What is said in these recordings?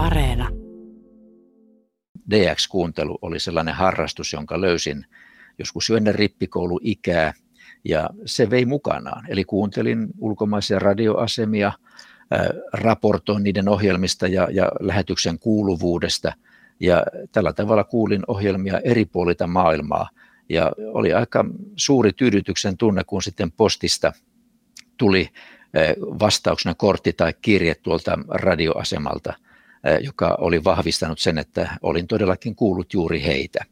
Areena. DX-kuuntelu oli sellainen harrastus, jonka löysin joskus jo ennen rippikouluikää, ja se vei mukanaan. Eli kuuntelin ulkomaisia radioasemia, raportoin niiden ohjelmista ja, ja lähetyksen kuuluvuudesta, ja tällä tavalla kuulin ohjelmia eri puolilta maailmaa. Ja oli aika suuri tyydytyksen tunne, kun sitten postista tuli vastauksena kortti tai kirje tuolta radioasemalta, joka oli vahvistanut sen, että olin todellakin kuullut juuri heitä.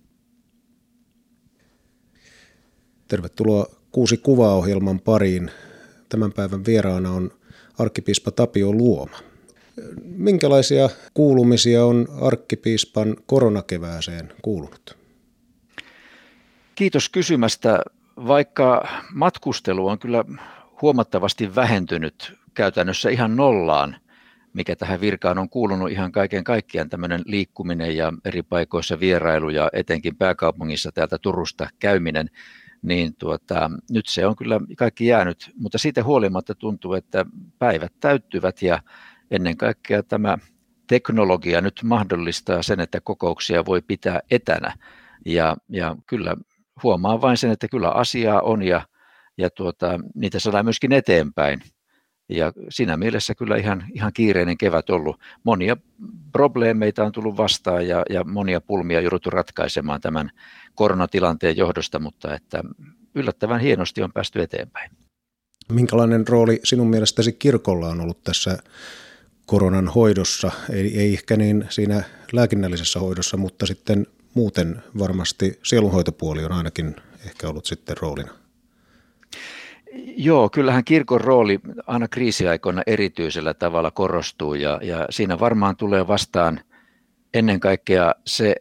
Tervetuloa Kuusi kuvaohjelman pariin. Tämän päivän vieraana on arkkipiispa Tapio Luoma. Minkälaisia kuulumisia on arkkipiispan koronakevääseen kuulunut? Kiitos kysymästä. Vaikka matkustelu on kyllä huomattavasti vähentynyt käytännössä ihan nollaan, mikä tähän virkaan on kuulunut ihan kaiken kaikkiaan tämmöinen liikkuminen ja eri paikoissa vierailu ja etenkin pääkaupungissa täältä Turusta käyminen, niin tuota, nyt se on kyllä kaikki jäänyt, mutta siitä huolimatta tuntuu, että päivät täyttyvät ja ennen kaikkea tämä teknologia nyt mahdollistaa sen, että kokouksia voi pitää etänä. Ja, ja kyllä huomaa vain sen, että kyllä asiaa on ja, ja tuota, niitä saadaan myöskin eteenpäin. Ja siinä mielessä kyllä ihan, ihan kiireinen kevät ollut. Monia probleemeita on tullut vastaan ja, ja monia pulmia jouduttu ratkaisemaan tämän koronatilanteen johdosta, mutta että yllättävän hienosti on päästy eteenpäin. Minkälainen rooli sinun mielestäsi kirkolla on ollut tässä koronan hoidossa, ei, ei ehkä niin siinä lääkinnällisessä hoidossa, mutta sitten muuten varmasti sielunhoitopuoli on ainakin ehkä ollut sitten roolina. Joo, kyllähän kirkon rooli aina kriisiaikoina erityisellä tavalla korostuu ja, ja siinä varmaan tulee vastaan ennen kaikkea se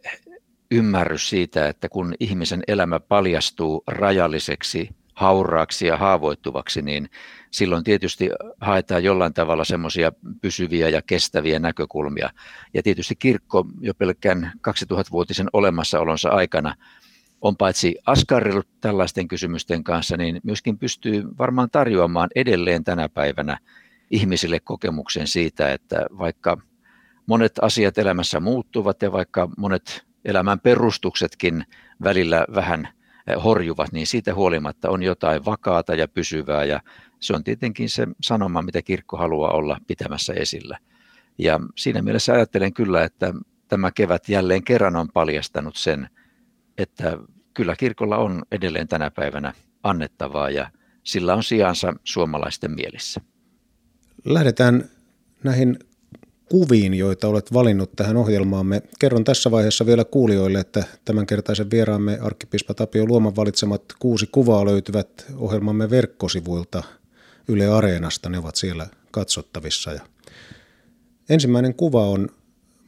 ymmärrys siitä, että kun ihmisen elämä paljastuu rajalliseksi, hauraaksi ja haavoittuvaksi, niin silloin tietysti haetaan jollain tavalla semmoisia pysyviä ja kestäviä näkökulmia. Ja tietysti kirkko jo pelkkään 2000-vuotisen olemassaolonsa aikana on paitsi askarrillut tällaisten kysymysten kanssa, niin myöskin pystyy varmaan tarjoamaan edelleen tänä päivänä ihmisille kokemuksen siitä, että vaikka monet asiat elämässä muuttuvat ja vaikka monet elämän perustuksetkin välillä vähän eh, horjuvat, niin siitä huolimatta on jotain vakaata ja pysyvää ja se on tietenkin se sanoma, mitä kirkko haluaa olla pitämässä esillä. Ja siinä mielessä ajattelen kyllä, että tämä kevät jälleen kerran on paljastanut sen, että kyllä kirkolla on edelleen tänä päivänä annettavaa ja sillä on sijansa suomalaisten mielissä. Lähdetään näihin kuviin, joita olet valinnut tähän ohjelmaamme. Kerron tässä vaiheessa vielä kuulijoille, että tämänkertaisen vieraamme arkkipiispa Tapio Luoman valitsemat kuusi kuvaa löytyvät ohjelmamme verkkosivuilta Yle Areenasta. Ne ovat siellä katsottavissa. Ja ensimmäinen kuva on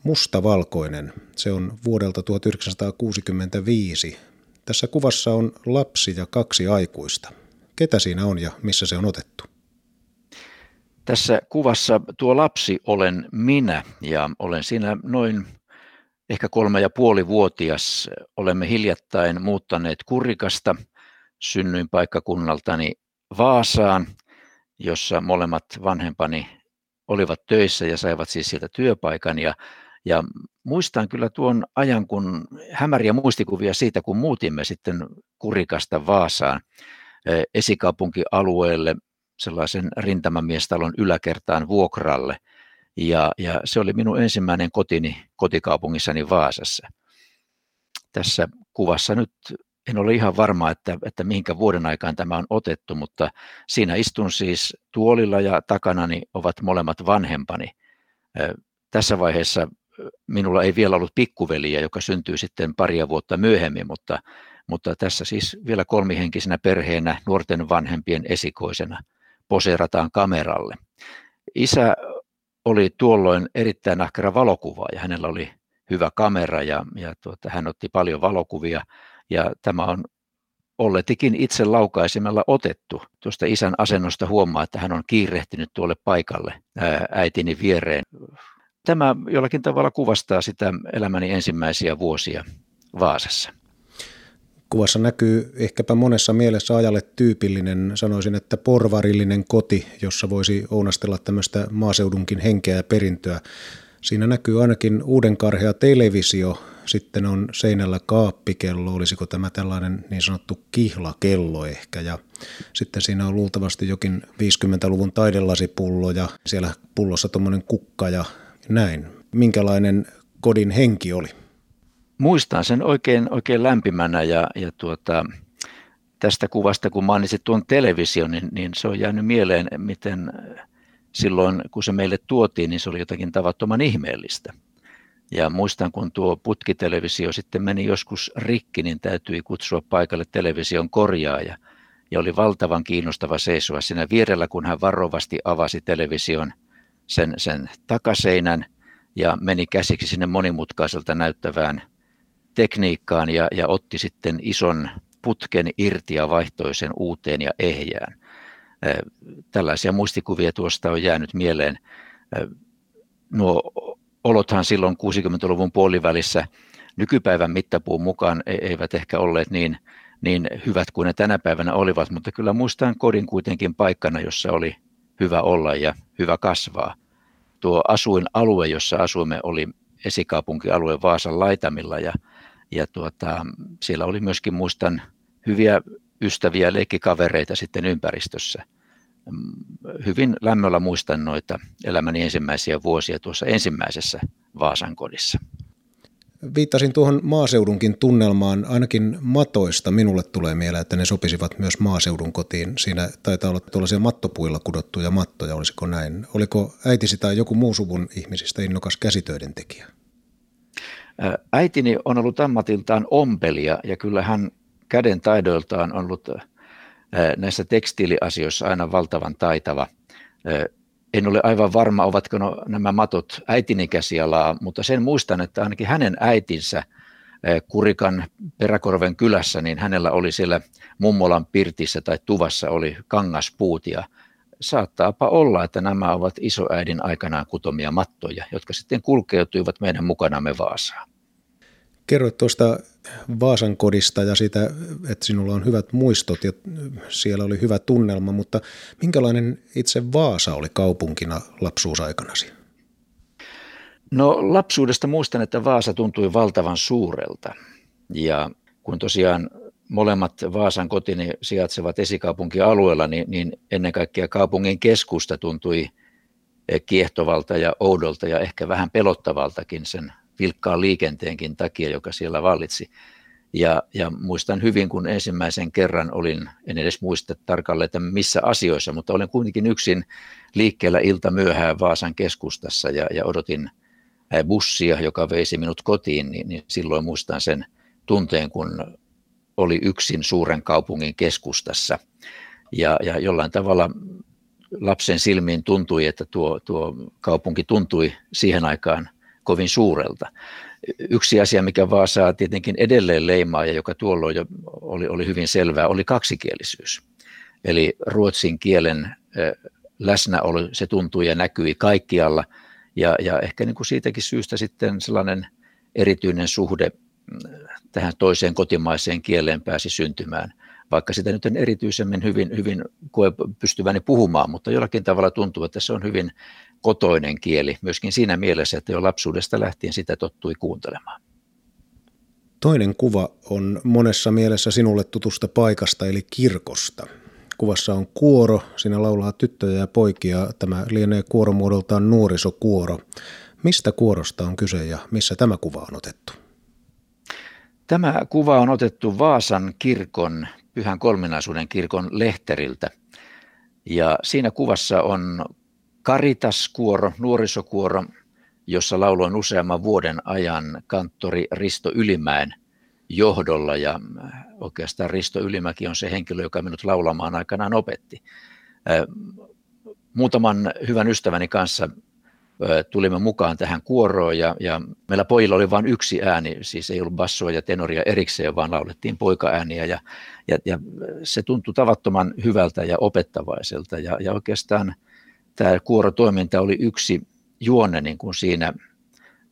mustavalkoinen. Se on vuodelta 1965. Tässä kuvassa on lapsi ja kaksi aikuista. Ketä siinä on ja missä se on otettu? Tässä kuvassa tuo lapsi olen minä ja olen siinä noin ehkä kolme ja puoli vuotias. Olemme hiljattain muuttaneet Kurikasta synnyin paikkakunnaltani Vaasaan, jossa molemmat vanhempani olivat töissä ja saivat siis sieltä työpaikan. Ja, ja muistan kyllä tuon ajan, kun hämäriä muistikuvia siitä, kun muutimme sitten Kurikasta Vaasaan esikaupunkialueelle sellaisen rintamamiestalon yläkertaan vuokralle. Ja, ja se oli minun ensimmäinen kotini kotikaupungissani Vaasassa. Tässä kuvassa nyt en ole ihan varma, että, että mihinkä vuoden aikaan tämä on otettu, mutta siinä istun siis tuolilla ja takanani ovat molemmat vanhempani. Tässä vaiheessa minulla ei vielä ollut pikkuveliä, joka syntyy sitten paria vuotta myöhemmin, mutta, mutta tässä siis vielä kolmihenkisenä perheenä nuorten vanhempien esikoisena poseerataan kameralle. Isä oli tuolloin erittäin ahkera valokuvaaja. Hänellä oli hyvä kamera ja, ja tuota, hän otti paljon valokuvia ja tämä on olletikin itse laukaisemalla otettu. Tuosta isän asennosta huomaa, että hän on kiirehtinyt tuolle paikalle äitini viereen. Tämä jollakin tavalla kuvastaa sitä elämäni ensimmäisiä vuosia Vaasassa. Kuvassa näkyy ehkäpä monessa mielessä ajalle tyypillinen, sanoisin, että porvarillinen koti, jossa voisi ounastella tämmöistä maaseudunkin henkeä ja perintöä. Siinä näkyy ainakin uuden karhea televisio, sitten on seinällä kaappikello, olisiko tämä tällainen niin sanottu kihlakello ehkä, ja sitten siinä on luultavasti jokin 50-luvun taidelasipullo ja siellä pullossa tuommoinen kukka ja näin. Minkälainen kodin henki oli? Muistan sen oikein, oikein lämpimänä ja, ja tuota, tästä kuvasta, kun mainitsit tuon television, niin, niin se on jäänyt mieleen, miten silloin, kun se meille tuotiin, niin se oli jotakin tavattoman ihmeellistä. Ja muistan, kun tuo putkitelevisio sitten meni joskus rikki, niin täytyi kutsua paikalle television korjaaja. Ja oli valtavan kiinnostava seisoa siinä vierellä, kun hän varovasti avasi television sen, sen takaseinän ja meni käsiksi sinne monimutkaiselta näyttävään tekniikkaan ja, ja otti sitten ison putken irti ja vaihtoi sen uuteen ja ehjään. Tällaisia muistikuvia tuosta on jäänyt mieleen. Nuo olothan silloin 60-luvun puolivälissä nykypäivän mittapuun mukaan e- eivät ehkä olleet niin, niin hyvät kuin ne tänä päivänä olivat, mutta kyllä muistan kodin kuitenkin paikkana, jossa oli hyvä olla ja hyvä kasvaa. Tuo asuinalue, jossa asuimme, oli esikaupunkialue Vaasan laitamilla ja, ja tuota, siellä oli myöskin, muistan, hyviä ystäviä, leikkikavereita sitten ympäristössä. Hyvin lämmöllä muistan noita elämäni ensimmäisiä vuosia tuossa ensimmäisessä Vaasan kodissa. Viittasin tuohon maaseudunkin tunnelmaan, ainakin matoista minulle tulee mieleen, että ne sopisivat myös maaseudun kotiin. Siinä taitaa olla tuollaisia mattopuilla kudottuja mattoja, olisiko näin? Oliko äitisi tai joku muu suvun ihmisistä innokas käsitöiden tekijä? Äitini on ollut ammatiltaan ompelija ja kyllä hän käden taidoiltaan on ollut näissä tekstiiliasioissa aina valtavan taitava. En ole aivan varma, ovatko no, nämä matot äitini käsialaa, mutta sen muistan, että ainakin hänen äitinsä Kurikan Peräkorven kylässä, niin hänellä oli siellä mummolan pirtissä tai tuvassa oli kangaspuut ja saattaapa olla, että nämä ovat isoäidin aikanaan kutomia mattoja, jotka sitten kulkeutuivat meidän mukanamme Vaasaan. Kerroit tuosta Vaasan kodista ja sitä, että sinulla on hyvät muistot ja siellä oli hyvä tunnelma, mutta minkälainen itse Vaasa oli kaupunkina lapsuusaikanasi? No lapsuudesta muistan, että Vaasa tuntui valtavan suurelta ja kun tosiaan molemmat Vaasan kotini sijaitsevat esikaupunkialueella, niin, niin ennen kaikkea kaupungin keskusta tuntui kiehtovalta ja oudolta ja ehkä vähän pelottavaltakin sen vilkkaan liikenteenkin takia, joka siellä vallitsi. Ja, ja muistan hyvin, kun ensimmäisen kerran olin, en edes muista tarkalleen, että missä asioissa, mutta olen kuitenkin yksin liikkeellä ilta myöhään Vaasan keskustassa ja, ja odotin bussia, joka veisi minut kotiin, niin, niin silloin muistan sen tunteen, kun oli yksin suuren kaupungin keskustassa. Ja, ja jollain tavalla lapsen silmiin tuntui, että tuo, tuo kaupunki tuntui siihen aikaan kovin suurelta. Yksi asia, mikä Vaasaa tietenkin edelleen leimaa ja joka tuolloin jo oli, oli hyvin selvää, oli kaksikielisyys. Eli ruotsin kielen läsnäolo, se tuntui ja näkyi kaikkialla. Ja, ja ehkä niin kuin siitäkin syystä sitten sellainen erityinen suhde mm, tähän toiseen kotimaiseen kieleen pääsi syntymään. Vaikka sitä nyt en erityisemmin hyvin, hyvin koe pystyväni puhumaan, mutta jollakin tavalla tuntuu, että se on hyvin kotoinen kieli, myöskin siinä mielessä, että jo lapsuudesta lähtien sitä tottui kuuntelemaan. Toinen kuva on monessa mielessä sinulle tutusta paikasta, eli kirkosta. Kuvassa on kuoro, siinä laulaa tyttöjä ja poikia. Tämä lienee kuoromuodoltaan nuorisokuoro. Mistä kuorosta on kyse ja missä tämä kuva on otettu? Tämä kuva on otettu Vaasan kirkon, Pyhän kolminaisuuden kirkon lehteriltä. Ja siinä kuvassa on Karitaskuoro, nuorisokuoro, jossa lauloin useamman vuoden ajan kanttori Risto Ylimäen johdolla. Ja äh, oikeastaan Risto Ylimäki on se henkilö, joka minut laulamaan aikanaan opetti. Äh, muutaman hyvän ystäväni kanssa äh, tulimme mukaan tähän kuoroon ja, ja meillä pojilla oli vain yksi ääni, siis ei ollut bassoa ja tenoria erikseen, vaan laulettiin poikaääniä ja, ja, ja se tuntui tavattoman hyvältä ja opettavaiselta. Ja, ja oikeastaan – tämä kuorotoiminta oli yksi juonne niin kuin siinä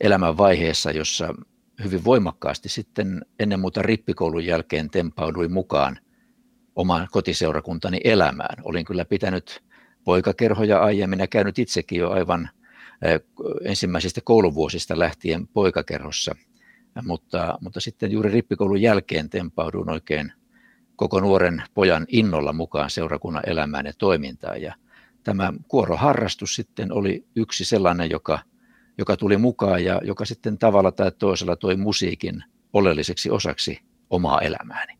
elämän vaiheessa, jossa hyvin voimakkaasti sitten ennen muuta rippikoulun jälkeen tempauduin mukaan oman kotiseurakuntani elämään. Olin kyllä pitänyt poikakerhoja aiemmin ja käynyt itsekin jo aivan ensimmäisistä kouluvuosista lähtien poikakerhossa, mutta, mutta sitten juuri rippikoulun jälkeen tempauduin oikein koko nuoren pojan innolla mukaan seurakunnan elämään ja toimintaan. Ja tämä kuoroharrastus sitten oli yksi sellainen, joka, joka tuli mukaan ja joka sitten tavalla tai toisella toi musiikin oleelliseksi osaksi omaa elämääni.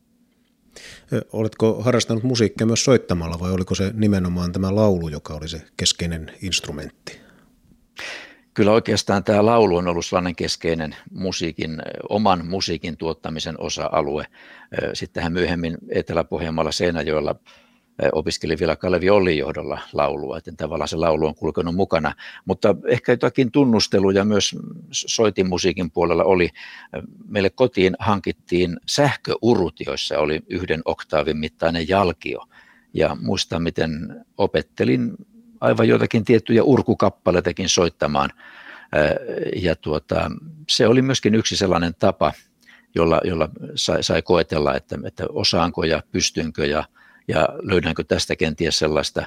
Oletko harrastanut musiikkia myös soittamalla vai oliko se nimenomaan tämä laulu, joka oli se keskeinen instrumentti? Kyllä oikeastaan tämä laulu on ollut sellainen keskeinen musiikin, oman musiikin tuottamisen osa-alue. Sittenhän myöhemmin Etelä-Pohjanmaalla Seinäjoella opiskeli vielä Kalevi Olli johdolla laulua, että tavallaan se laulu on kulkenut mukana. Mutta ehkä jotakin tunnusteluja myös soitin musiikin puolella oli. Meille kotiin hankittiin sähköurut, joissa oli yhden oktaavin mittainen jalkio. Ja muistan, miten opettelin aivan joitakin tiettyjä urkukappaleitakin soittamaan. Ja tuota, se oli myöskin yksi sellainen tapa, jolla, jolla sai, sai koetella, että, että osaanko ja pystynkö ja, ja löydänkö tästä kenties sellaista,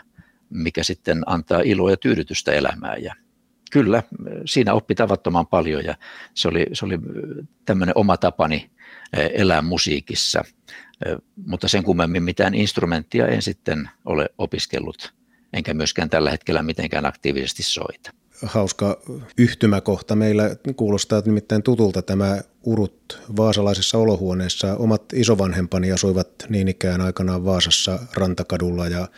mikä sitten antaa iloa ja tyydytystä elämään. Ja kyllä, siinä oppi tavattoman paljon ja se oli, se oli tämmöinen oma tapani elää musiikissa, mutta sen kummemmin mitään instrumenttia en sitten ole opiskellut enkä myöskään tällä hetkellä mitenkään aktiivisesti soita. Hauska yhtymäkohta. Meillä kuulostaa nimittäin tutulta tämä urut vaasalaisessa olohuoneessa. Omat isovanhempani asuivat niin ikään aikanaan Vaasassa Rantakadulla ja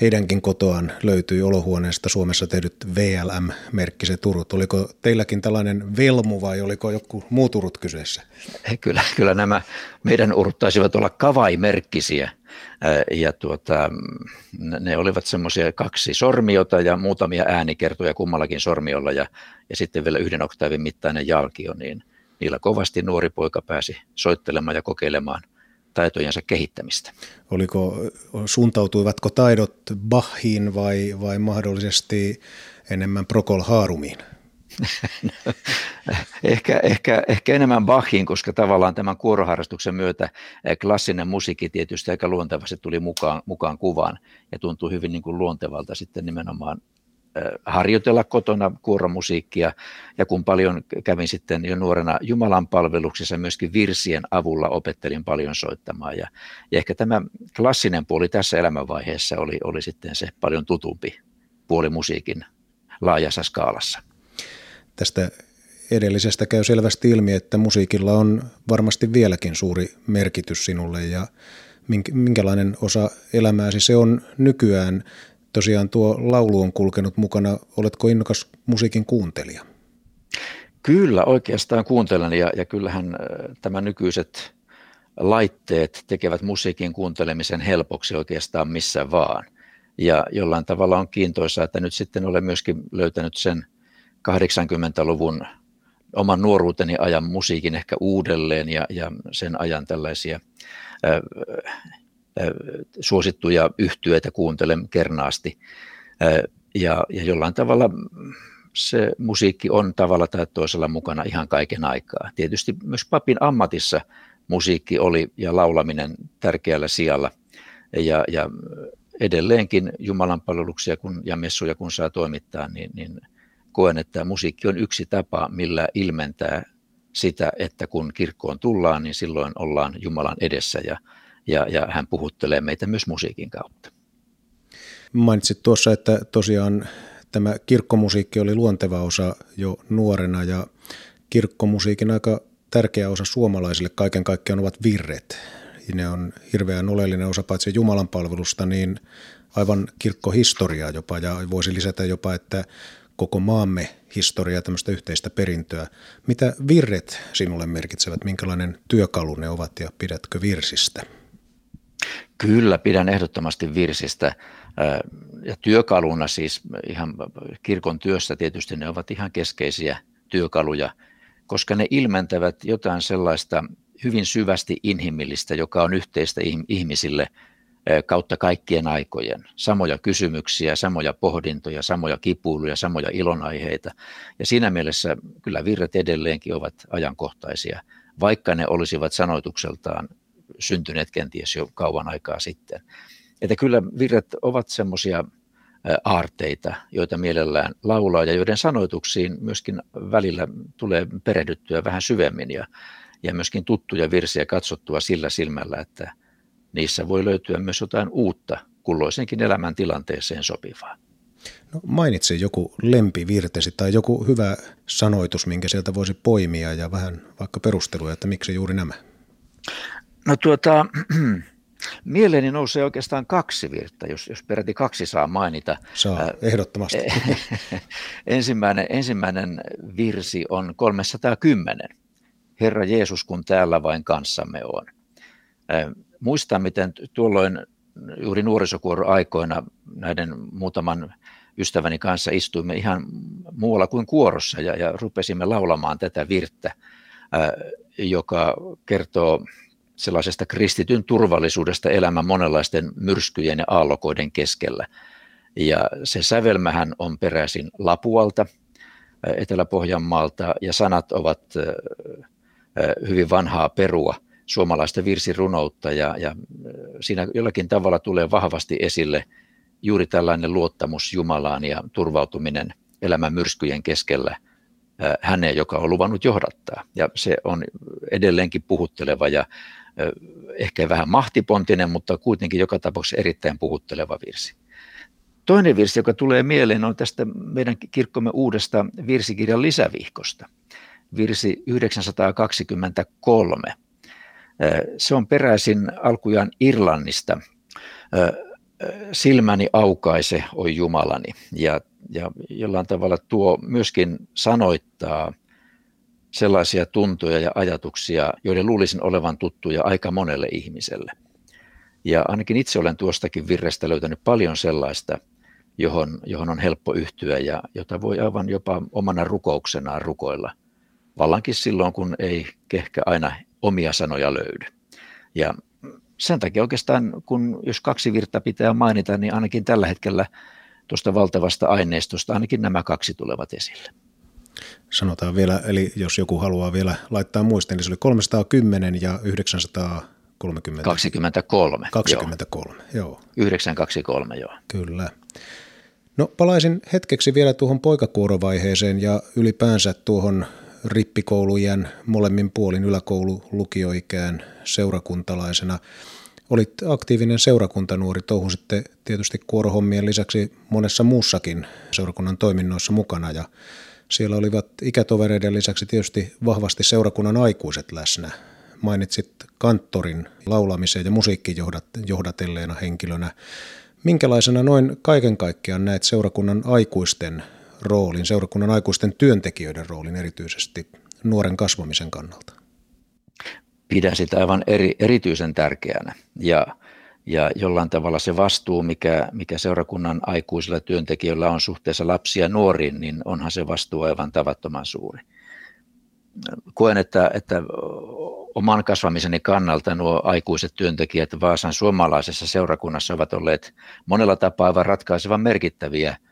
heidänkin kotoaan löytyi olohuoneesta Suomessa tehdyt VLM-merkkiset turut. Oliko teilläkin tällainen velmu vai oliko joku muu turut kyseessä? Kyllä, kyllä nämä meidän urut taisivat olla kavaimerkkisiä ja tuota, ne olivat semmoisia kaksi sormiota ja muutamia äänikertoja kummallakin sormiolla ja, ja sitten vielä yhden oktaavin mittainen jalkio, niin niillä kovasti nuori poika pääsi soittelemaan ja kokeilemaan taitojensa kehittämistä. Oliko, suuntautuivatko taidot Bachiin vai, vai mahdollisesti enemmän Procol Haarumiin? ehkä, ehkä, ehkä enemmän Bachin, koska tavallaan tämän kuoroharrastuksen myötä eh, klassinen musiikki tietysti aika luontevasti tuli mukaan, mukaan kuvaan ja tuntui hyvin niin kuin luontevalta sitten nimenomaan harjoitella kotona kuoromusiikkia ja kun paljon kävin sitten jo nuorena Jumalan palveluksessa myöskin virsien avulla opettelin paljon soittamaan ja, ja ehkä tämä klassinen puoli tässä elämänvaiheessa oli, oli sitten se paljon tutumpi puoli musiikin laajassa skaalassa. Tästä edellisestä käy selvästi ilmi, että musiikilla on varmasti vieläkin suuri merkitys sinulle ja minkälainen osa elämääsi se on nykyään. Tosiaan tuo laulu on kulkenut mukana. Oletko innokas musiikin kuuntelija? Kyllä, oikeastaan kuuntelen ja, ja kyllähän äh, tämä nykyiset laitteet tekevät musiikin kuuntelemisen helpoksi oikeastaan missä vaan. Ja jollain tavalla on kiintoisaa, että nyt sitten olen myöskin löytänyt sen 80-luvun oman nuoruuteni ajan musiikin ehkä uudelleen ja, ja sen ajan tällaisia ää, suosittuja yhtyeitä kuuntelen kernaasti. Ja, ja jollain tavalla se musiikki on tavalla tai toisella mukana ihan kaiken aikaa. Tietysti myös papin ammatissa musiikki oli ja laulaminen tärkeällä sijalla. Ja, ja edelleenkin Jumalan palveluksia kun, ja messuja kun saa toimittaa, niin, niin koen, että musiikki on yksi tapa, millä ilmentää sitä, että kun kirkkoon tullaan, niin silloin ollaan Jumalan edessä ja, ja, ja hän puhuttelee meitä myös musiikin kautta. Mainitsit tuossa, että tosiaan tämä kirkkomusiikki oli luonteva osa jo nuorena ja kirkkomusiikin aika tärkeä osa suomalaisille kaiken kaikkiaan ovat virret. Ne on hirveän oleellinen osa paitsi Jumalan palvelusta, niin aivan kirkkohistoriaa jopa ja voisi lisätä jopa, että koko maamme historiaa, tämmöistä yhteistä perintöä. Mitä virret sinulle merkitsevät, minkälainen työkalu ne ovat ja pidätkö virsistä? Kyllä, pidän ehdottomasti virsistä. Ja työkaluna siis ihan kirkon työssä tietysti ne ovat ihan keskeisiä työkaluja, koska ne ilmentävät jotain sellaista hyvin syvästi inhimillistä, joka on yhteistä ihmisille – kautta kaikkien aikojen. Samoja kysymyksiä, samoja pohdintoja, samoja kipuiluja, samoja ilonaiheita. Ja siinä mielessä kyllä virret edelleenkin ovat ajankohtaisia, vaikka ne olisivat sanoitukseltaan syntyneet kenties jo kauan aikaa sitten. Että kyllä virret ovat semmoisia aarteita, joita mielellään laulaa ja joiden sanoituksiin myöskin välillä tulee perehdyttyä vähän syvemmin ja, ja myöskin tuttuja virsiä katsottua sillä silmällä, että niissä voi löytyä myös jotain uutta kulloisenkin elämän tilanteeseen sopivaa. No, mainitse joku lempivirtesi tai joku hyvä sanoitus, minkä sieltä voisi poimia ja vähän vaikka perusteluja, että miksi juuri nämä? No tuota, mieleeni nousee oikeastaan kaksi virttä, jos, jos peräti kaksi saa mainita. Saa, ehdottomasti. ensimmäinen, ensimmäinen virsi on 310. Herra Jeesus, kun täällä vain kanssamme on. Muistan, miten tuolloin juuri nuorisokuoro-aikoina näiden muutaman ystäväni kanssa istuimme ihan muualla kuin kuorossa ja, ja rupesimme laulamaan tätä virttä, joka kertoo sellaisesta kristityn turvallisuudesta elämän monenlaisten myrskyjen ja aallokoiden keskellä. Ja se sävelmähän on peräisin Lapualta, Etelä-Pohjanmaalta, ja sanat ovat hyvin vanhaa perua suomalaista virsirunoutta, ja, ja siinä jollakin tavalla tulee vahvasti esille juuri tällainen luottamus Jumalaan ja turvautuminen elämän myrskyjen keskellä häneen, joka on luvannut johdattaa. Ja se on edelleenkin puhutteleva ja ehkä vähän mahtipontinen, mutta kuitenkin joka tapauksessa erittäin puhutteleva virsi. Toinen virsi, joka tulee mieleen, on tästä meidän kirkkomme uudesta virsikirjan lisävihkosta, virsi 923. Se on peräisin alkujaan Irlannista. Silmäni aukaise, oi Jumalani. Ja, ja jollain tavalla tuo myöskin sanoittaa sellaisia tuntoja ja ajatuksia, joiden luulisin olevan tuttuja aika monelle ihmiselle. Ja ainakin itse olen tuostakin virrestä löytänyt paljon sellaista, johon, johon on helppo yhtyä ja jota voi aivan jopa omana rukouksenaan rukoilla. Vallankin silloin, kun ei ehkä aina omia sanoja löydy. Ja sen takia oikeastaan, kun jos kaksi virta pitää mainita, niin ainakin tällä hetkellä tuosta valtavasta aineistosta ainakin nämä kaksi tulevat esille. Sanotaan vielä, eli jos joku haluaa vielä laittaa muisteen, niin se oli 310 ja 930. 23. 23, joo. joo. 923, joo. Kyllä. No palaisin hetkeksi vielä tuohon poikakuorovaiheeseen ja ylipäänsä tuohon rippikoulujen molemmin puolin yläkoulu lukioikään seurakuntalaisena. Olit aktiivinen seurakuntanuori, touhusitte tietysti kuorohommien lisäksi monessa muussakin seurakunnan toiminnoissa mukana ja siellä olivat ikätovereiden lisäksi tietysti vahvasti seurakunnan aikuiset läsnä. Mainitsit kanttorin laulamisen ja musiikki johdatelleena henkilönä. Minkälaisena noin kaiken kaikkiaan näet seurakunnan aikuisten roolin, seurakunnan aikuisten työntekijöiden roolin erityisesti nuoren kasvamisen kannalta? Pidän sitä aivan eri, erityisen tärkeänä ja, ja jollain tavalla se vastuu, mikä, mikä seurakunnan aikuisilla työntekijöillä on suhteessa lapsia nuoriin, niin onhan se vastuu aivan tavattoman suuri. Koen, että, että oman kasvamiseni kannalta nuo aikuiset työntekijät Vaasan suomalaisessa seurakunnassa ovat olleet monella tapaa aivan ratkaisevan merkittäviä –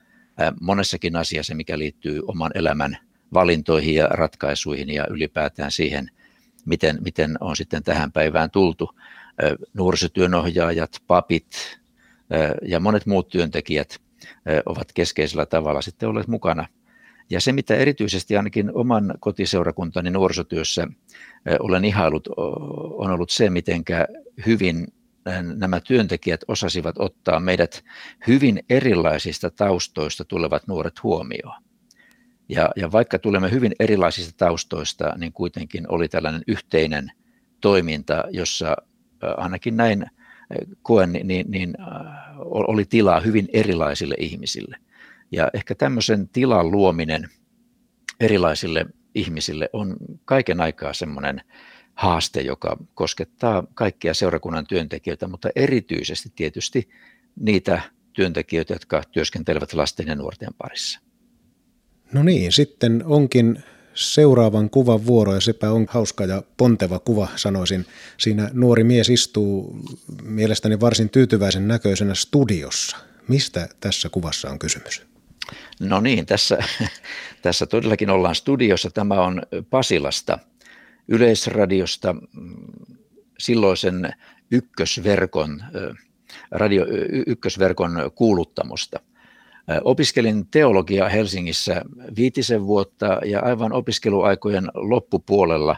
monessakin asiassa, mikä liittyy oman elämän valintoihin ja ratkaisuihin ja ylipäätään siihen, miten, miten on sitten tähän päivään tultu. Nuorisotyönohjaajat, papit ja monet muut työntekijät ovat keskeisellä tavalla sitten olleet mukana. Ja se, mitä erityisesti ainakin oman kotiseurakuntani nuorisotyössä olen ihailut, on ollut se, miten hyvin nämä työntekijät osasivat ottaa meidät hyvin erilaisista taustoista tulevat nuoret huomioon. Ja, ja vaikka tulemme hyvin erilaisista taustoista, niin kuitenkin oli tällainen yhteinen toiminta, jossa ainakin näin koen, niin, niin, niin oli tilaa hyvin erilaisille ihmisille. Ja ehkä tämmöisen tilan luominen erilaisille ihmisille on kaiken aikaa semmoinen haaste, joka koskettaa kaikkia seurakunnan työntekijöitä, mutta erityisesti tietysti niitä työntekijöitä, jotka työskentelevät lasten ja nuorten parissa. No niin, sitten onkin seuraavan kuvan vuoro ja sepä on hauska ja ponteva kuva sanoisin. Siinä nuori mies istuu mielestäni varsin tyytyväisen näköisenä studiossa. Mistä tässä kuvassa on kysymys? No niin, tässä, tässä todellakin ollaan studiossa. Tämä on Pasilasta Yleisradiosta silloisen ykkösverkon, radio, ykkösverkon kuuluttamosta. Opiskelin teologia Helsingissä viitisen vuotta ja aivan opiskeluaikojen loppupuolella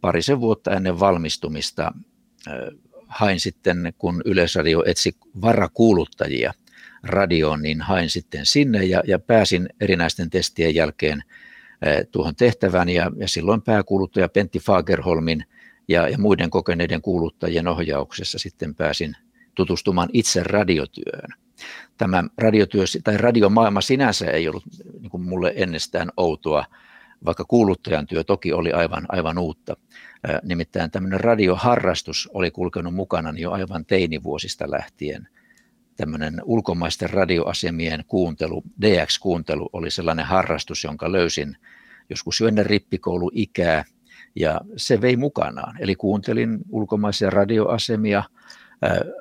parisen vuotta ennen valmistumista hain sitten, kun Yleisradio etsi varakuuluttajia radioon, niin hain sitten sinne ja, ja pääsin erinäisten testien jälkeen tuohon tehtävään ja, ja silloin pääkuuluttaja Pentti Fagerholmin ja, ja muiden kokeneiden kuuluttajien ohjauksessa sitten pääsin tutustumaan itse radiotyöhön. Tämä radiotyö tai radiomaailma sinänsä ei ollut niin kuin mulle ennestään outoa, vaikka kuuluttajan työ toki oli aivan, aivan uutta. Nimittäin tämmöinen radioharrastus oli kulkenut mukana jo aivan teinivuosista lähtien. Tämmöinen ulkomaisten radioasemien kuuntelu, DX-kuuntelu oli sellainen harrastus, jonka löysin joskus jo ennen rippikouluikää, ja se vei mukanaan. Eli kuuntelin ulkomaisia radioasemia,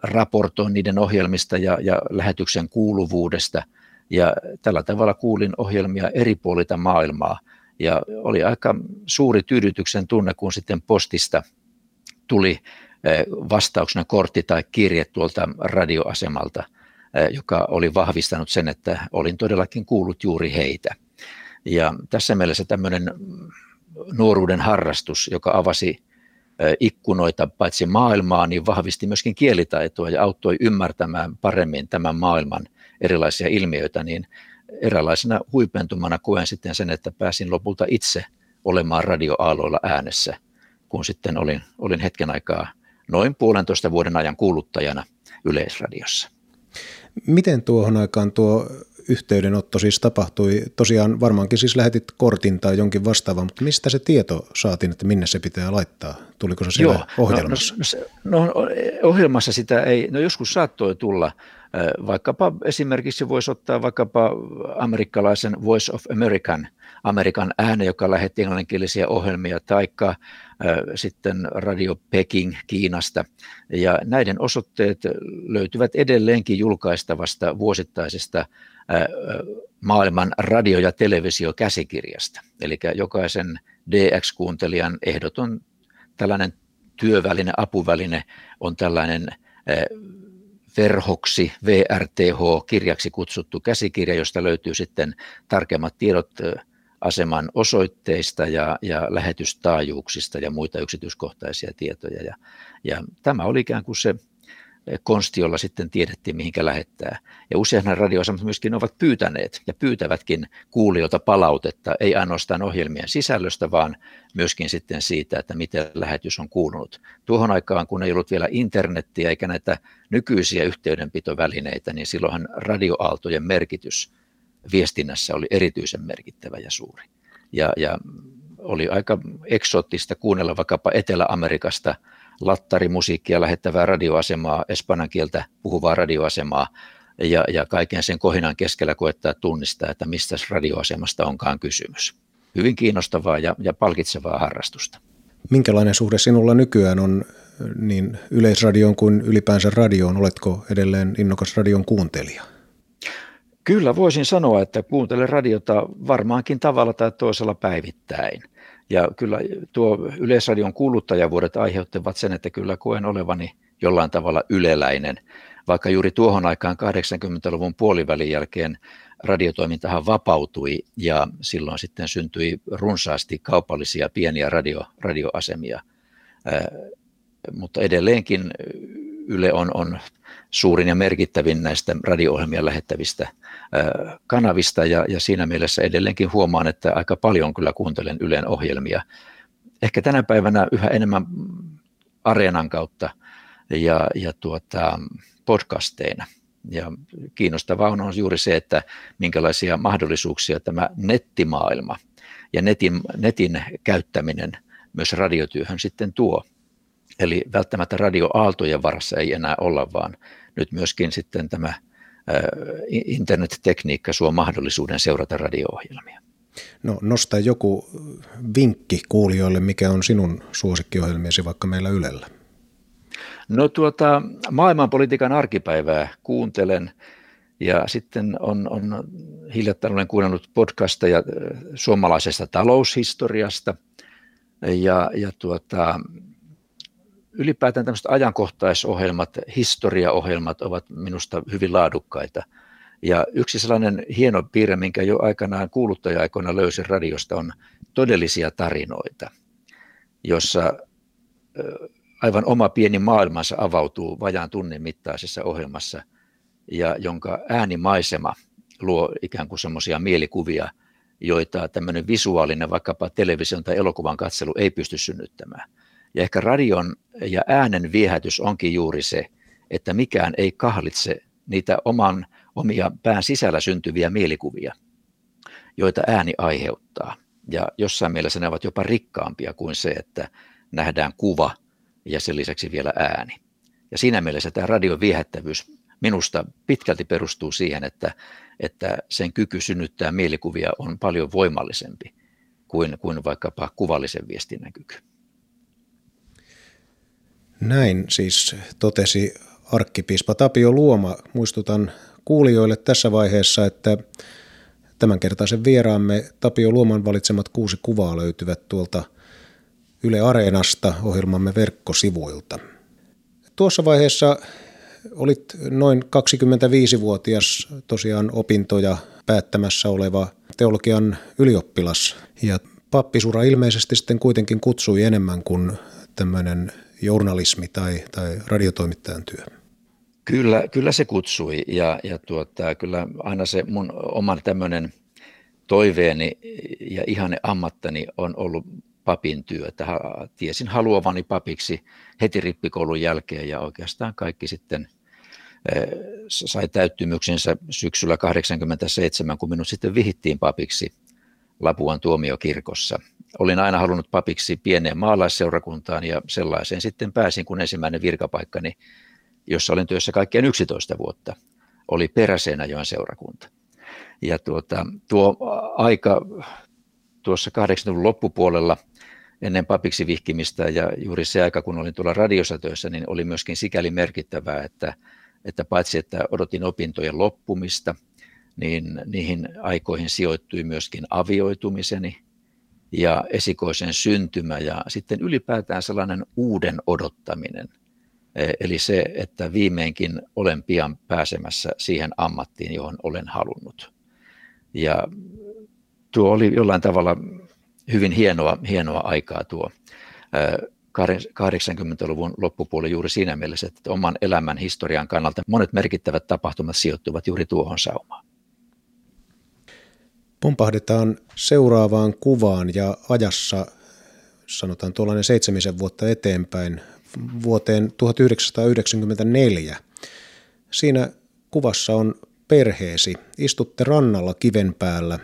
raportoin niiden ohjelmista ja, ja lähetyksen kuuluvuudesta, ja tällä tavalla kuulin ohjelmia eri puolilta maailmaa, ja oli aika suuri tyydytyksen tunne, kun sitten postista tuli vastauksena kortti tai kirje tuolta radioasemalta, joka oli vahvistanut sen, että olin todellakin kuullut juuri heitä. Ja tässä mielessä tämmöinen nuoruuden harrastus, joka avasi ikkunoita paitsi maailmaa, niin vahvisti myöskin kielitaitoa ja auttoi ymmärtämään paremmin tämän maailman erilaisia ilmiöitä, niin eräänlaisena huipentumana koen sitten sen, että pääsin lopulta itse olemaan radioaaloilla äänessä, kun sitten olin, olin hetken aikaa noin puolentoista vuoden ajan kuuluttajana Yleisradiossa. Miten tuohon aikaan tuo yhteydenotto siis tapahtui? Tosiaan varmaankin siis lähetit kortin tai jonkin vastaavan, mutta mistä se tieto saatiin, että minne se pitää laittaa? Tuliko se siellä Joo, no, ohjelmassa? No, no, no, ohjelmassa sitä ei, no joskus saattoi tulla, vaikkapa esimerkiksi voisi ottaa vaikkapa amerikkalaisen Voice of American, Amerikan ääne, joka lähetti englanninkielisiä ohjelmia, taikka sitten Radio Peking Kiinasta. Ja näiden osoitteet löytyvät edelleenkin julkaistavasta vuosittaisesta maailman radio- ja televisiokäsikirjasta. Eli jokaisen DX-kuuntelijan ehdoton tällainen työväline, apuväline on tällainen verhoksi, VRTH, kirjaksi kutsuttu käsikirja, josta löytyy sitten tarkemmat tiedot aseman osoitteista ja, ja lähetystaajuuksista ja muita yksityiskohtaisia tietoja. Ja, ja tämä oli ikään kuin se konsti, jolla sitten tiedettiin, mihinkä lähettää. Ja useinhan radioasemat myöskin ovat pyytäneet ja pyytävätkin kuulijoilta palautetta, ei ainoastaan ohjelmien sisällöstä, vaan myöskin sitten siitä, että miten lähetys on kuulunut. Tuohon aikaan, kun ei ollut vielä internettiä eikä näitä nykyisiä yhteydenpitovälineitä, niin silloinhan radioaaltojen merkitys viestinnässä oli erityisen merkittävä ja suuri. Ja, ja oli aika eksoottista kuunnella vaikkapa Etelä-Amerikasta – lattarimusiikkia lähettävää radioasemaa, espanjan kieltä puhuvaa radioasemaa, ja, ja kaiken sen kohinan keskellä koettaa tunnistaa, että mistä radioasemasta onkaan kysymys. Hyvin kiinnostavaa ja, ja palkitsevaa harrastusta. Minkälainen suhde sinulla nykyään on niin yleisradioon kuin ylipäänsä radioon? Oletko edelleen innokas radion kuuntelija? Kyllä voisin sanoa, että kuuntelen radiota varmaankin tavalla tai toisella päivittäin. Ja kyllä tuo Yleisradion kuuluttajavuodet aiheuttavat sen, että kyllä koen olevani jollain tavalla yleläinen, vaikka juuri tuohon aikaan 80-luvun puolivälin jälkeen radiotoimintahan vapautui ja silloin sitten syntyi runsaasti kaupallisia pieniä radio, radioasemia. mutta edelleenkin Yle on, on suurin ja merkittävin näistä radio-ohjelmia lähettävistä kanavista ja, ja siinä mielessä edelleenkin huomaan, että aika paljon kyllä kuuntelen Ylen ohjelmia. Ehkä tänä päivänä yhä enemmän areenan kautta ja, ja tuota, podcasteina. Ja kiinnostavaa on juuri se, että minkälaisia mahdollisuuksia tämä nettimaailma ja netin, netin käyttäminen myös radiotyöhön sitten tuo. Eli välttämättä radioaaltojen varassa ei enää olla, vaan nyt myöskin sitten tämä internettekniikka suo mahdollisuuden seurata radio-ohjelmia. No nosta joku vinkki kuulijoille, mikä on sinun suosikkiohjelmiesi vaikka meillä Ylellä? No tuota, maailmanpolitiikan arkipäivää kuuntelen ja sitten on, on hiljattain olen kuunnellut podcasteja suomalaisesta taloushistoriasta ja, ja tuota, ylipäätään tämmöiset ajankohtaisohjelmat, historiaohjelmat ovat minusta hyvin laadukkaita. Ja yksi sellainen hieno piirre, minkä jo aikanaan kuuluttaja-aikoina löysin radiosta, on todellisia tarinoita, jossa aivan oma pieni maailmansa avautuu vajaan tunnin mittaisessa ohjelmassa, ja jonka äänimaisema luo ikään kuin semmoisia mielikuvia, joita tämmöinen visuaalinen, vaikkapa television tai elokuvan katselu ei pysty synnyttämään. Ja ehkä radion ja äänen viehätys onkin juuri se, että mikään ei kahlitse niitä oman, omia pään sisällä syntyviä mielikuvia, joita ääni aiheuttaa. Ja jossain mielessä ne ovat jopa rikkaampia kuin se, että nähdään kuva ja sen lisäksi vielä ääni. Ja siinä mielessä tämä radion viehättävyys minusta pitkälti perustuu siihen, että, että sen kyky synnyttää mielikuvia on paljon voimallisempi kuin, kuin vaikkapa kuvallisen viestinnän kyky. Näin siis totesi arkkipiispa Tapio Luoma. Muistutan kuulijoille tässä vaiheessa, että tämänkertaisen vieraamme Tapio Luoman valitsemat kuusi kuvaa löytyvät tuolta Yle Areenasta ohjelmamme verkkosivuilta. Tuossa vaiheessa olit noin 25-vuotias tosiaan opintoja päättämässä oleva teologian ylioppilas ja pappisura ilmeisesti sitten kuitenkin kutsui enemmän kuin tämmöinen journalismi tai, tai radiotoimittajan työ. Kyllä, kyllä se kutsui ja, ja tuota, kyllä aina se mun oman tämmöinen toiveeni ja ihanne ammattani on ollut papin työ. Että tiesin haluavani papiksi heti rippikoulun jälkeen ja oikeastaan kaikki sitten eh, sai täyttymyksensä syksyllä 87, kun minut sitten vihittiin papiksi Lapuan tuomiokirkossa. Olin aina halunnut papiksi pieneen maalaisseurakuntaan ja sellaiseen sitten pääsin, kun ensimmäinen virkapaikkani, jossa olin työssä kaikkien 11 vuotta, oli Peräseenäjoen seurakunta. Ja tuota, tuo aika tuossa 80-luvun loppupuolella ennen papiksi vihkimistä ja juuri se aika, kun olin tuolla radiossa töissä, niin oli myöskin sikäli merkittävää, että, että paitsi että odotin opintojen loppumista, niin niihin aikoihin sijoittui myöskin avioitumiseni ja esikoisen syntymä ja sitten ylipäätään sellainen uuden odottaminen. E, eli se, että viimeinkin olen pian pääsemässä siihen ammattiin, johon olen halunnut. Ja tuo oli jollain tavalla hyvin hienoa, hienoa aikaa tuo 80-luvun loppupuoli juuri siinä mielessä, että oman elämän historian kannalta monet merkittävät tapahtumat sijoittuvat juuri tuohon saumaan. Pompahdetaan seuraavaan kuvaan ja ajassa sanotaan tuollainen seitsemisen vuotta eteenpäin vuoteen 1994. Siinä kuvassa on perheesi. Istutte rannalla kiven päällä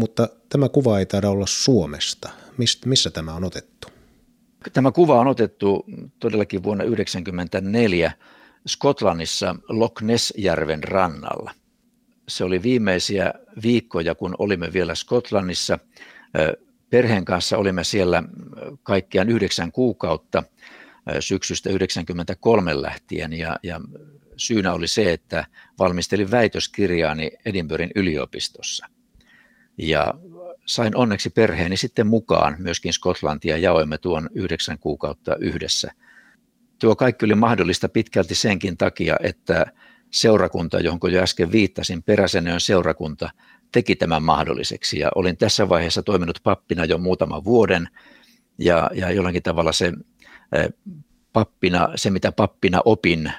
mutta tämä kuva ei taida olla Suomesta. Mist, missä tämä on otettu? Tämä kuva on otettu todellakin vuonna 1994 Skotlannissa Loch Ness-järven rannalla. Se oli viimeisiä viikkoja, kun olimme vielä Skotlannissa. Perheen kanssa olimme siellä kaikkiaan yhdeksän kuukautta syksystä 1993 lähtien ja, ja syynä oli se, että valmistelin väitöskirjaani Edinburghin yliopistossa – ja sain onneksi perheeni sitten mukaan myöskin Skotlantia, jaoimme tuon yhdeksän kuukautta yhdessä. Tuo kaikki oli mahdollista pitkälti senkin takia, että seurakunta, johon jo äsken viittasin, Peräsenön seurakunta, teki tämän mahdolliseksi. Ja olin tässä vaiheessa toiminut pappina jo muutaman vuoden, ja, ja jollakin tavalla se pappina, se mitä pappina opin,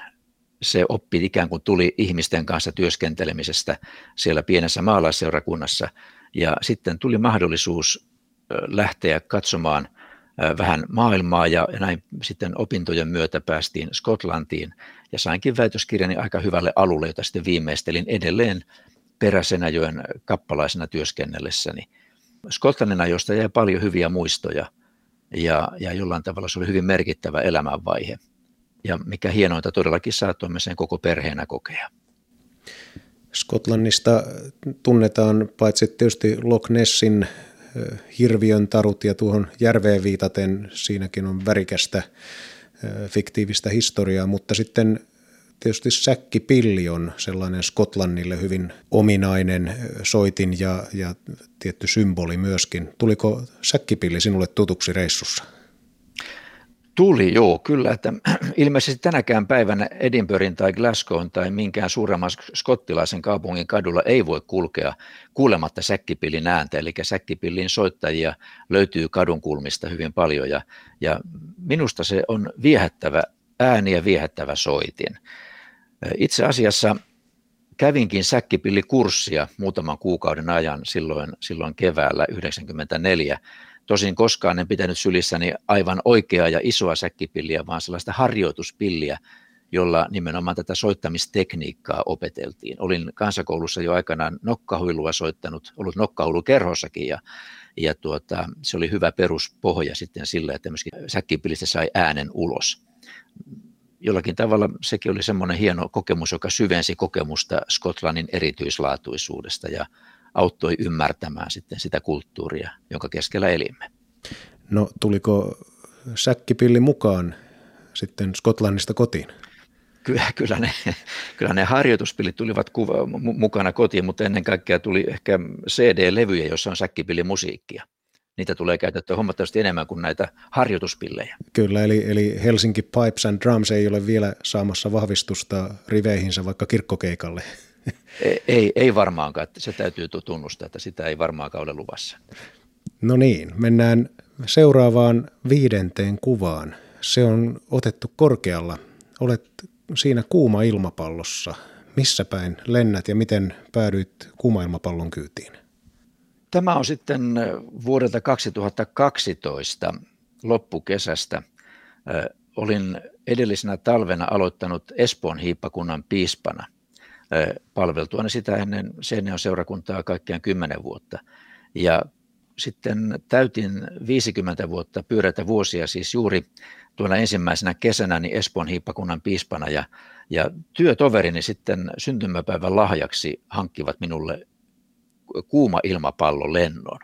se oppi ikään kuin tuli ihmisten kanssa työskentelemisestä siellä pienessä maalaisseurakunnassa – ja sitten tuli mahdollisuus lähteä katsomaan vähän maailmaa ja näin sitten opintojen myötä päästiin Skotlantiin ja sainkin väitöskirjani aika hyvälle alulle, jota sitten viimeistelin edelleen Peräsenäjoen kappalaisena työskennellessäni. Skotlannin ajoista jäi paljon hyviä muistoja ja, ja jollain tavalla se oli hyvin merkittävä elämänvaihe. Ja mikä hienointa, todellakin saatoimme sen koko perheenä kokea. Skotlannista tunnetaan paitsi tietysti Loch Nessin hirviön tarut ja tuohon järveen viitaten siinäkin on värikästä fiktiivistä historiaa, mutta sitten tietysti säkkipilli on sellainen Skotlannille hyvin ominainen soitin ja, ja tietty symboli myöskin. Tuliko säkkipilli sinulle tutuksi reissussa? Tuli, joo, kyllä. Että ilmeisesti tänäkään päivänä Edinburghin tai Glasgown tai minkään suuremman skottilaisen kaupungin kadulla ei voi kulkea kuulematta säkkipillin ääntä, eli säkkipillin soittajia löytyy kadun kulmista hyvin paljon, ja, ja minusta se on viehättävä ääni ja viehättävä soitin. Itse asiassa kävinkin säkkipillikurssia muutaman kuukauden ajan silloin, silloin keväällä 1994, Tosin koskaan en pitänyt sylissäni aivan oikeaa ja isoa säkkipilliä, vaan sellaista harjoituspilliä, jolla nimenomaan tätä soittamistekniikkaa opeteltiin. Olin kansakoulussa jo aikanaan nokkahuilua soittanut, ollut nokkahuilukerhossakin ja, ja tuota, se oli hyvä peruspohja sitten sille, että myöskin säkkipillistä sai äänen ulos. Jollakin tavalla sekin oli semmoinen hieno kokemus, joka syvensi kokemusta Skotlannin erityislaatuisuudesta ja auttoi ymmärtämään sitten sitä kulttuuria, jonka keskellä elimme. No tuliko säkkipilli mukaan sitten Skotlannista kotiin? Kyllä, kyllä, ne, kyllä ne harjoituspillit tulivat kuva, mukana kotiin, mutta ennen kaikkea tuli ehkä CD-levyjä, joissa on säkkipillimusiikkia. Niitä tulee käytettyä huomattavasti enemmän kuin näitä harjoituspillejä. Kyllä, eli, eli Helsinki Pipes and Drums ei ole vielä saamassa vahvistusta riveihinsä vaikka kirkkokeikalle. Ei, ei varmaankaan, se täytyy tunnustaa, että sitä ei varmaankaan ole luvassa. No niin, mennään seuraavaan viidenteen kuvaan. Se on otettu korkealla. Olet siinä kuuma ilmapallossa. Missä päin lennät ja miten päädyit kuuma ilmapallon kyytiin? Tämä on sitten vuodelta 2012 loppukesästä. Olin edellisenä talvena aloittanut Espoon hiippakunnan piispana – palveltuani sitä ennen Seinäjoen seurakuntaa kaikkiaan 10 vuotta. Ja sitten täytin 50 vuotta pyörätä vuosia, siis juuri tuona ensimmäisenä kesänä niin Espoon hiippakunnan piispana ja, ja työtoverini sitten syntymäpäivän lahjaksi hankkivat minulle kuuma ilmapallo lennon.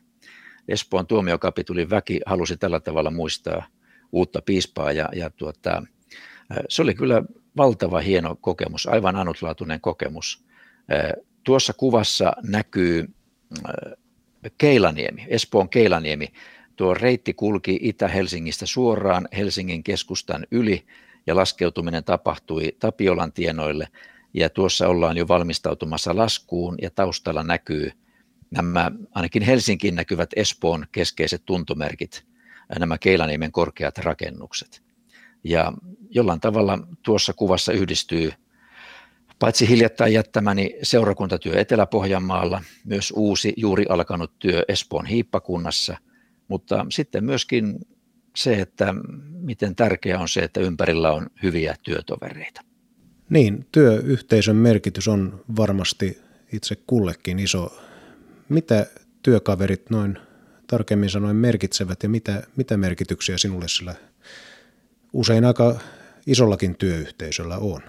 Espoon tuomiokapitulin väki halusi tällä tavalla muistaa uutta piispaa ja, ja tuota, se oli kyllä valtava hieno kokemus, aivan ainutlaatuinen kokemus. Tuossa kuvassa näkyy Keilaniemi, Espoon Keilaniemi. Tuo reitti kulki Itä-Helsingistä suoraan Helsingin keskustan yli ja laskeutuminen tapahtui Tapiolan tienoille. Ja tuossa ollaan jo valmistautumassa laskuun ja taustalla näkyy nämä ainakin Helsinkiin näkyvät Espoon keskeiset tuntomerkit, nämä Keilaniemen korkeat rakennukset. Ja jollain tavalla tuossa kuvassa yhdistyy paitsi hiljattain jättämäni seurakuntatyö Etelä-Pohjanmaalla, myös uusi juuri alkanut työ Espoon hiippakunnassa, mutta sitten myöskin se, että miten tärkeää on se, että ympärillä on hyviä työtovereita. Niin, työyhteisön merkitys on varmasti itse kullekin iso. Mitä työkaverit noin tarkemmin sanoen merkitsevät ja mitä, mitä merkityksiä sinulle sillä usein aika isollakin työyhteisöllä on?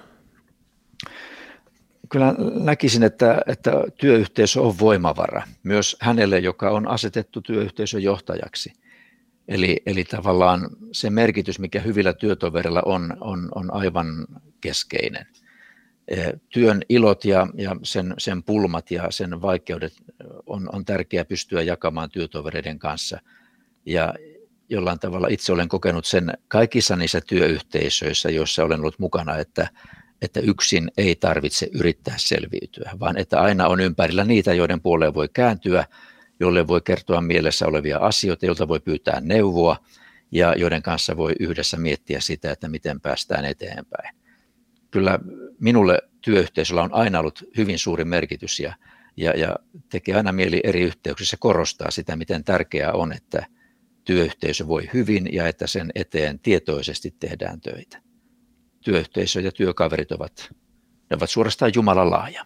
Kyllä näkisin, että, että työyhteisö on voimavara myös hänelle, joka on asetettu työyhteisön johtajaksi. Eli, eli tavallaan se merkitys, mikä hyvillä työtoverilla on, on, on aivan keskeinen. E, työn ilot ja, ja sen, sen pulmat ja sen vaikeudet on, on tärkeää pystyä jakamaan työtovereiden kanssa. Ja, jollain tavalla itse olen kokenut sen kaikissa niissä työyhteisöissä, joissa olen ollut mukana, että, että yksin ei tarvitse yrittää selviytyä, vaan että aina on ympärillä niitä, joiden puoleen voi kääntyä, jolle voi kertoa mielessä olevia asioita, joilta voi pyytää neuvoa ja joiden kanssa voi yhdessä miettiä sitä, että miten päästään eteenpäin. Kyllä minulle työyhteisöllä on aina ollut hyvin suuri merkitys ja, ja, ja tekee aina mieli eri yhteyksissä korostaa sitä, miten tärkeää on, että – työyhteisö voi hyvin ja että sen eteen tietoisesti tehdään töitä. Työyhteisö ja työkaverit ovat, ne ovat suorastaan Jumalan laaja.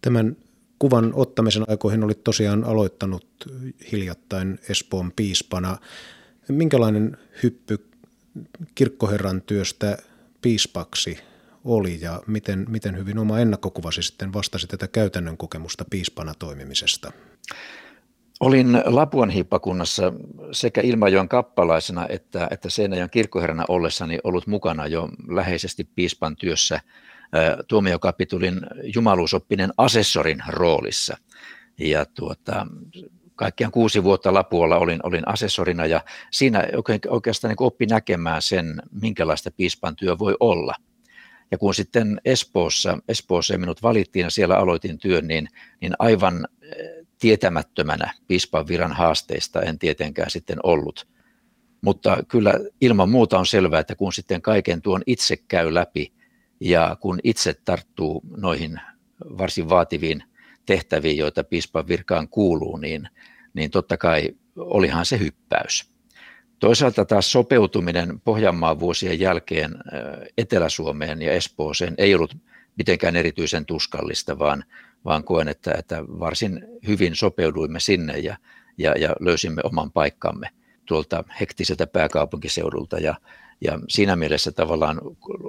Tämän kuvan ottamisen aikoihin olit tosiaan aloittanut hiljattain Espoon piispana. Minkälainen hyppy kirkkoherran työstä piispaksi oli ja miten, miten hyvin oma ennakkokuvasi sitten vastasi tätä käytännön kokemusta piispana toimimisesta? Olin Lapuan hiippakunnassa sekä Ilmajoen kappalaisena että, että Seinäjoen kirkkoherrana ollessani ollut mukana jo läheisesti piispan työssä tuomiokapitulin jumaluusoppinen asessorin roolissa. Ja tuota, kaikkiaan kuusi vuotta Lapuolla olin, olin asessorina ja siinä oikeastaan niin oppi näkemään sen, minkälaista piispan työ voi olla. Ja kun sitten Espoossa, Espoossa minut valittiin ja siellä aloitin työn, niin, niin aivan tietämättömänä piispan viran haasteista en tietenkään sitten ollut. Mutta kyllä ilman muuta on selvää, että kun sitten kaiken tuon itse käy läpi ja kun itse tarttuu noihin varsin vaativiin tehtäviin, joita piispan virkaan kuuluu, niin, niin totta kai olihan se hyppäys. Toisaalta taas sopeutuminen Pohjanmaan vuosien jälkeen Etelä-Suomeen ja Espooseen ei ollut mitenkään erityisen tuskallista, vaan, vaan koen, että, että varsin hyvin sopeuduimme sinne ja, ja, ja löysimme oman paikkamme tuolta hektiseltä pääkaupunkiseudulta. Ja, ja siinä mielessä tavallaan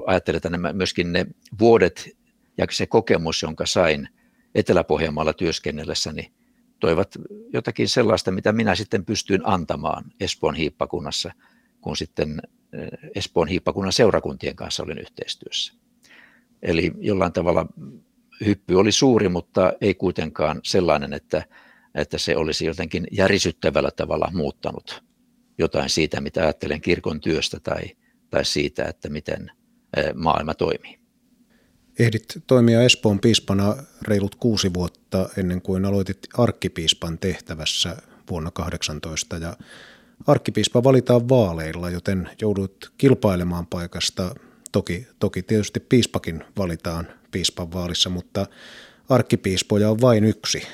ajattelen, että nämä, myöskin ne vuodet ja se kokemus, jonka sain Etelä-Pohjanmaalla työskennellessäni, toivat jotakin sellaista, mitä minä sitten pystyin antamaan Espoon hiippakunnassa, kun sitten eh, Espoon hiippakunnan seurakuntien kanssa olin yhteistyössä. Eli jollain tavalla hyppy oli suuri, mutta ei kuitenkaan sellainen, että, että se olisi jotenkin järisyttävällä tavalla muuttanut jotain siitä, mitä ajattelen kirkon työstä tai, tai siitä, että miten maailma toimii. Ehdit toimia Espoon piispana reilut kuusi vuotta ennen kuin aloitit arkkipiispan tehtävässä vuonna 18 ja arkkipiispa valitaan vaaleilla, joten joudut kilpailemaan paikasta. Toki, toki tietysti piispakin valitaan piispan vaalissa, mutta arkkipiispoja on vain yksi.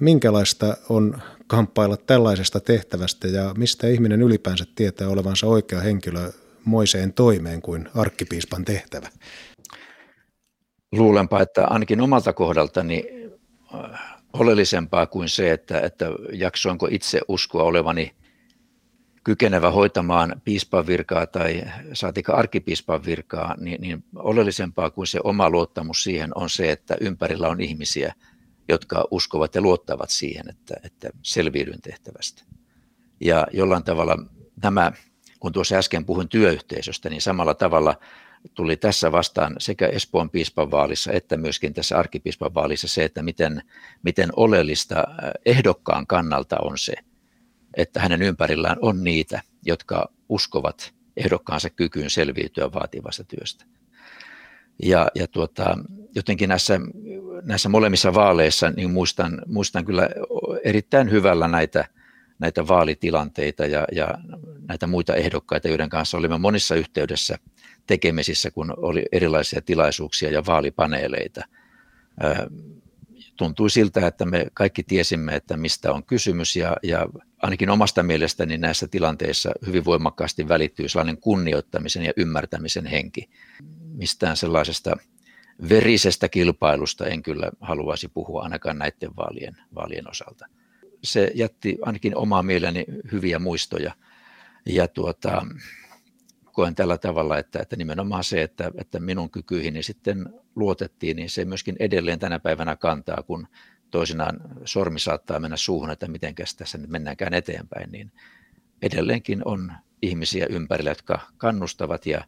Minkälaista on kamppailla tällaisesta tehtävästä ja mistä ihminen ylipäänsä tietää olevansa oikea henkilö moiseen toimeen kuin arkkipiispan tehtävä? luulenpa, että ainakin omalta kohdaltani äh, oleellisempaa kuin se, että, että jaksoinko itse uskoa olevani kykenevä hoitamaan piispan virkaa tai saatika arkkipiispan virkaa, niin, niin oleellisempaa kuin se oma luottamus siihen on se, että ympärillä on ihmisiä, jotka uskovat ja luottavat siihen, että, että selviydyn tehtävästä. Ja jollain tavalla nämä, kun tuossa äsken puhuin työyhteisöstä, niin samalla tavalla tuli tässä vastaan sekä Espoon piispan vaalissa että myöskin tässä arkkipiispan vaalissa se, että miten, miten oleellista äh, ehdokkaan kannalta on se, että hänen ympärillään on niitä, jotka uskovat ehdokkaansa kykyyn selviytyä vaativasta työstä. Ja, ja tuota, jotenkin näissä, näissä molemmissa vaaleissa niin muistan, muistan kyllä erittäin hyvällä näitä, näitä vaalitilanteita ja, ja näitä muita ehdokkaita, joiden kanssa olimme monissa yhteydessä – tekemisissä, kun oli erilaisia tilaisuuksia ja vaalipaneeleita. Tuntui siltä, että me kaikki tiesimme, että mistä on kysymys ja, ja ainakin omasta mielestäni näissä tilanteissa hyvin voimakkaasti välittyy sellainen kunnioittamisen ja ymmärtämisen henki. Mistään sellaisesta verisestä kilpailusta en kyllä haluaisi puhua ainakaan näiden vaalien, vaalien osalta. Se jätti ainakin omaa mieleni hyviä muistoja. Ja tuota, koen tällä tavalla, että, että nimenomaan se, että, että minun kykyihin sitten luotettiin, niin se myöskin edelleen tänä päivänä kantaa, kun toisinaan sormi saattaa mennä suuhun, että miten tässä nyt mennäänkään eteenpäin, niin edelleenkin on ihmisiä ympärillä, jotka kannustavat ja,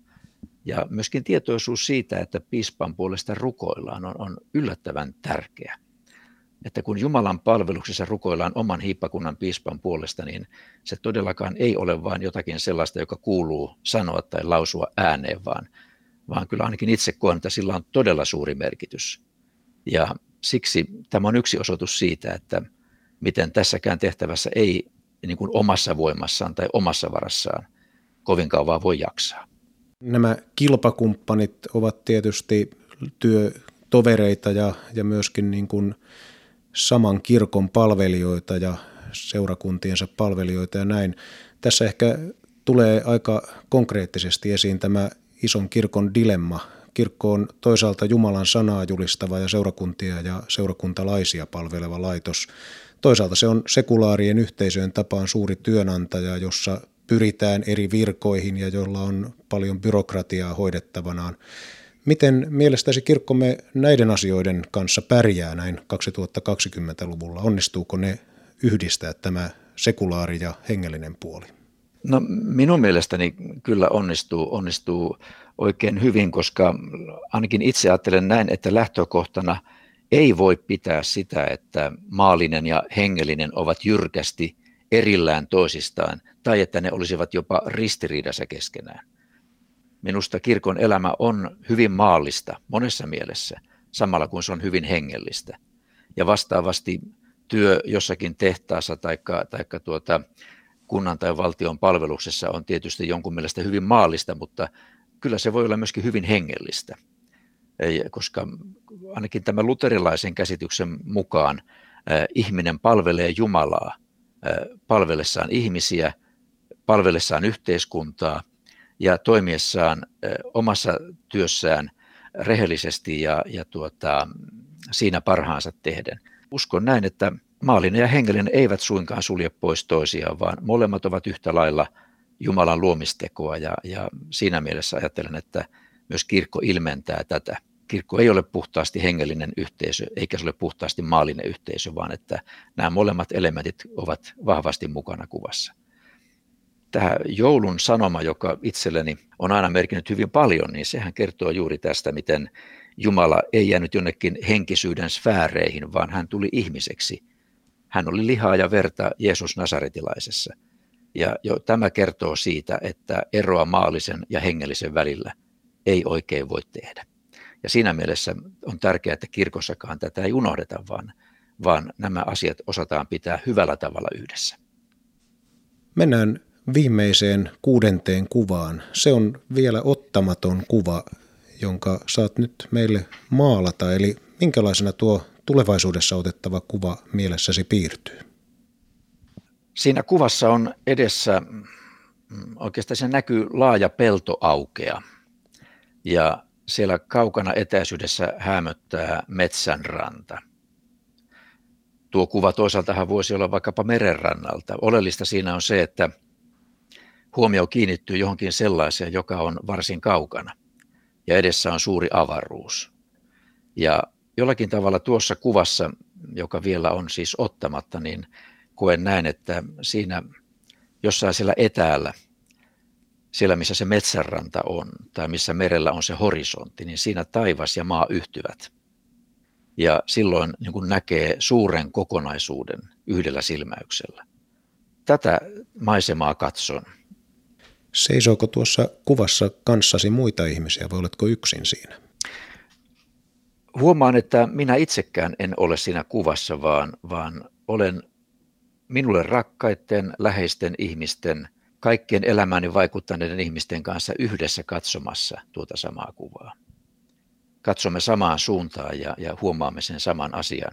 ja myöskin tietoisuus siitä, että piispan puolesta rukoillaan on, on yllättävän tärkeä että kun Jumalan palveluksessa rukoillaan oman hiippakunnan piispan puolesta, niin se todellakaan ei ole vain jotakin sellaista, joka kuuluu sanoa tai lausua ääneen, vaan, vaan kyllä ainakin itse koen, että sillä on todella suuri merkitys. Ja siksi tämä on yksi osoitus siitä, että miten tässäkään tehtävässä ei niin kuin omassa voimassaan tai omassa varassaan kovin kauan voi jaksaa. Nämä kilpakumppanit ovat tietysti työtovereita ja, ja myöskin niin kuin saman kirkon palvelijoita ja seurakuntiensa palvelijoita ja näin. Tässä ehkä tulee aika konkreettisesti esiin tämä ison kirkon dilemma. Kirkko on toisaalta Jumalan sanaa julistava ja seurakuntia ja seurakuntalaisia palveleva laitos. Toisaalta se on sekulaarien yhteisöjen tapaan suuri työnantaja, jossa pyritään eri virkoihin ja jolla on paljon byrokratiaa hoidettavanaan. Miten mielestäsi kirkkomme näiden asioiden kanssa pärjää näin 2020-luvulla? Onnistuuko ne yhdistää tämä sekulaari ja hengellinen puoli? No minun mielestäni kyllä onnistuu, onnistuu oikein hyvin, koska ainakin itse ajattelen näin, että lähtökohtana ei voi pitää sitä, että maallinen ja hengellinen ovat jyrkästi erillään toisistaan tai että ne olisivat jopa ristiriidassa keskenään. Minusta kirkon elämä on hyvin maallista monessa mielessä, samalla kun se on hyvin hengellistä. Ja vastaavasti työ jossakin tehtaassa tai tuota, kunnan tai valtion palveluksessa on tietysti jonkun mielestä hyvin maallista, mutta kyllä se voi olla myöskin hyvin hengellistä. Koska ainakin tämän luterilaisen käsityksen mukaan ihminen palvelee Jumalaa palvellessaan ihmisiä, palvellessaan yhteiskuntaa ja toimiessaan omassa työssään rehellisesti ja, ja tuota, siinä parhaansa tehden. Uskon näin, että maallinen ja hengellinen eivät suinkaan sulje pois toisiaan, vaan molemmat ovat yhtä lailla Jumalan luomistekoa ja, ja siinä mielessä ajattelen, että myös kirkko ilmentää tätä. Kirkko ei ole puhtaasti hengellinen yhteisö, eikä se ole puhtaasti maallinen yhteisö, vaan että nämä molemmat elementit ovat vahvasti mukana kuvassa. Tämä joulun sanoma, joka itselleni on aina merkinnyt hyvin paljon, niin sehän kertoo juuri tästä, miten Jumala ei jäänyt jonnekin henkisyyden sfääreihin, vaan hän tuli ihmiseksi. Hän oli lihaa ja verta Jeesus Nasaretilaisessa. Ja jo tämä kertoo siitä, että eroa maallisen ja hengellisen välillä ei oikein voi tehdä. Ja siinä mielessä on tärkeää, että kirkossakaan tätä ei unohdeta, vaan, vaan nämä asiat osataan pitää hyvällä tavalla yhdessä. Mennään viimeiseen kuudenteen kuvaan. Se on vielä ottamaton kuva, jonka saat nyt meille maalata. Eli minkälaisena tuo tulevaisuudessa otettava kuva mielessäsi piirtyy? Siinä kuvassa on edessä, oikeastaan se näkyy laaja peltoaukea ja siellä kaukana etäisyydessä hämöttää metsänranta. Tuo kuva toisaaltahan voisi olla vaikkapa merenrannalta. Oleellista siinä on se, että huomio kiinnittyy johonkin sellaiseen, joka on varsin kaukana ja edessä on suuri avaruus. Ja jollakin tavalla tuossa kuvassa, joka vielä on siis ottamatta, niin koen näin, että siinä jossain siellä etäällä, siellä missä se metsänranta on tai missä merellä on se horisontti, niin siinä taivas ja maa yhtyvät. Ja silloin niin kuin näkee suuren kokonaisuuden yhdellä silmäyksellä. Tätä maisemaa katson. Seisooko tuossa kuvassa kanssasi muita ihmisiä vai oletko yksin siinä? Huomaan, että minä itsekään en ole siinä kuvassa, vaan, vaan olen minulle rakkaiden, läheisten ihmisten, kaikkien elämääni vaikuttaneiden ihmisten kanssa yhdessä katsomassa tuota samaa kuvaa. Katsomme samaan suuntaan ja, ja huomaamme sen saman asian,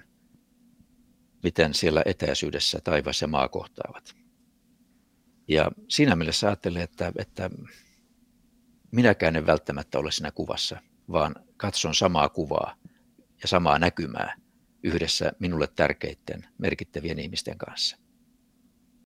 miten siellä etäisyydessä taivas ja maa kohtaavat. Ja siinä mielessä ajattelen, että, että minäkään en välttämättä ole siinä kuvassa, vaan katson samaa kuvaa ja samaa näkymää yhdessä minulle tärkeiden merkittävien ihmisten kanssa.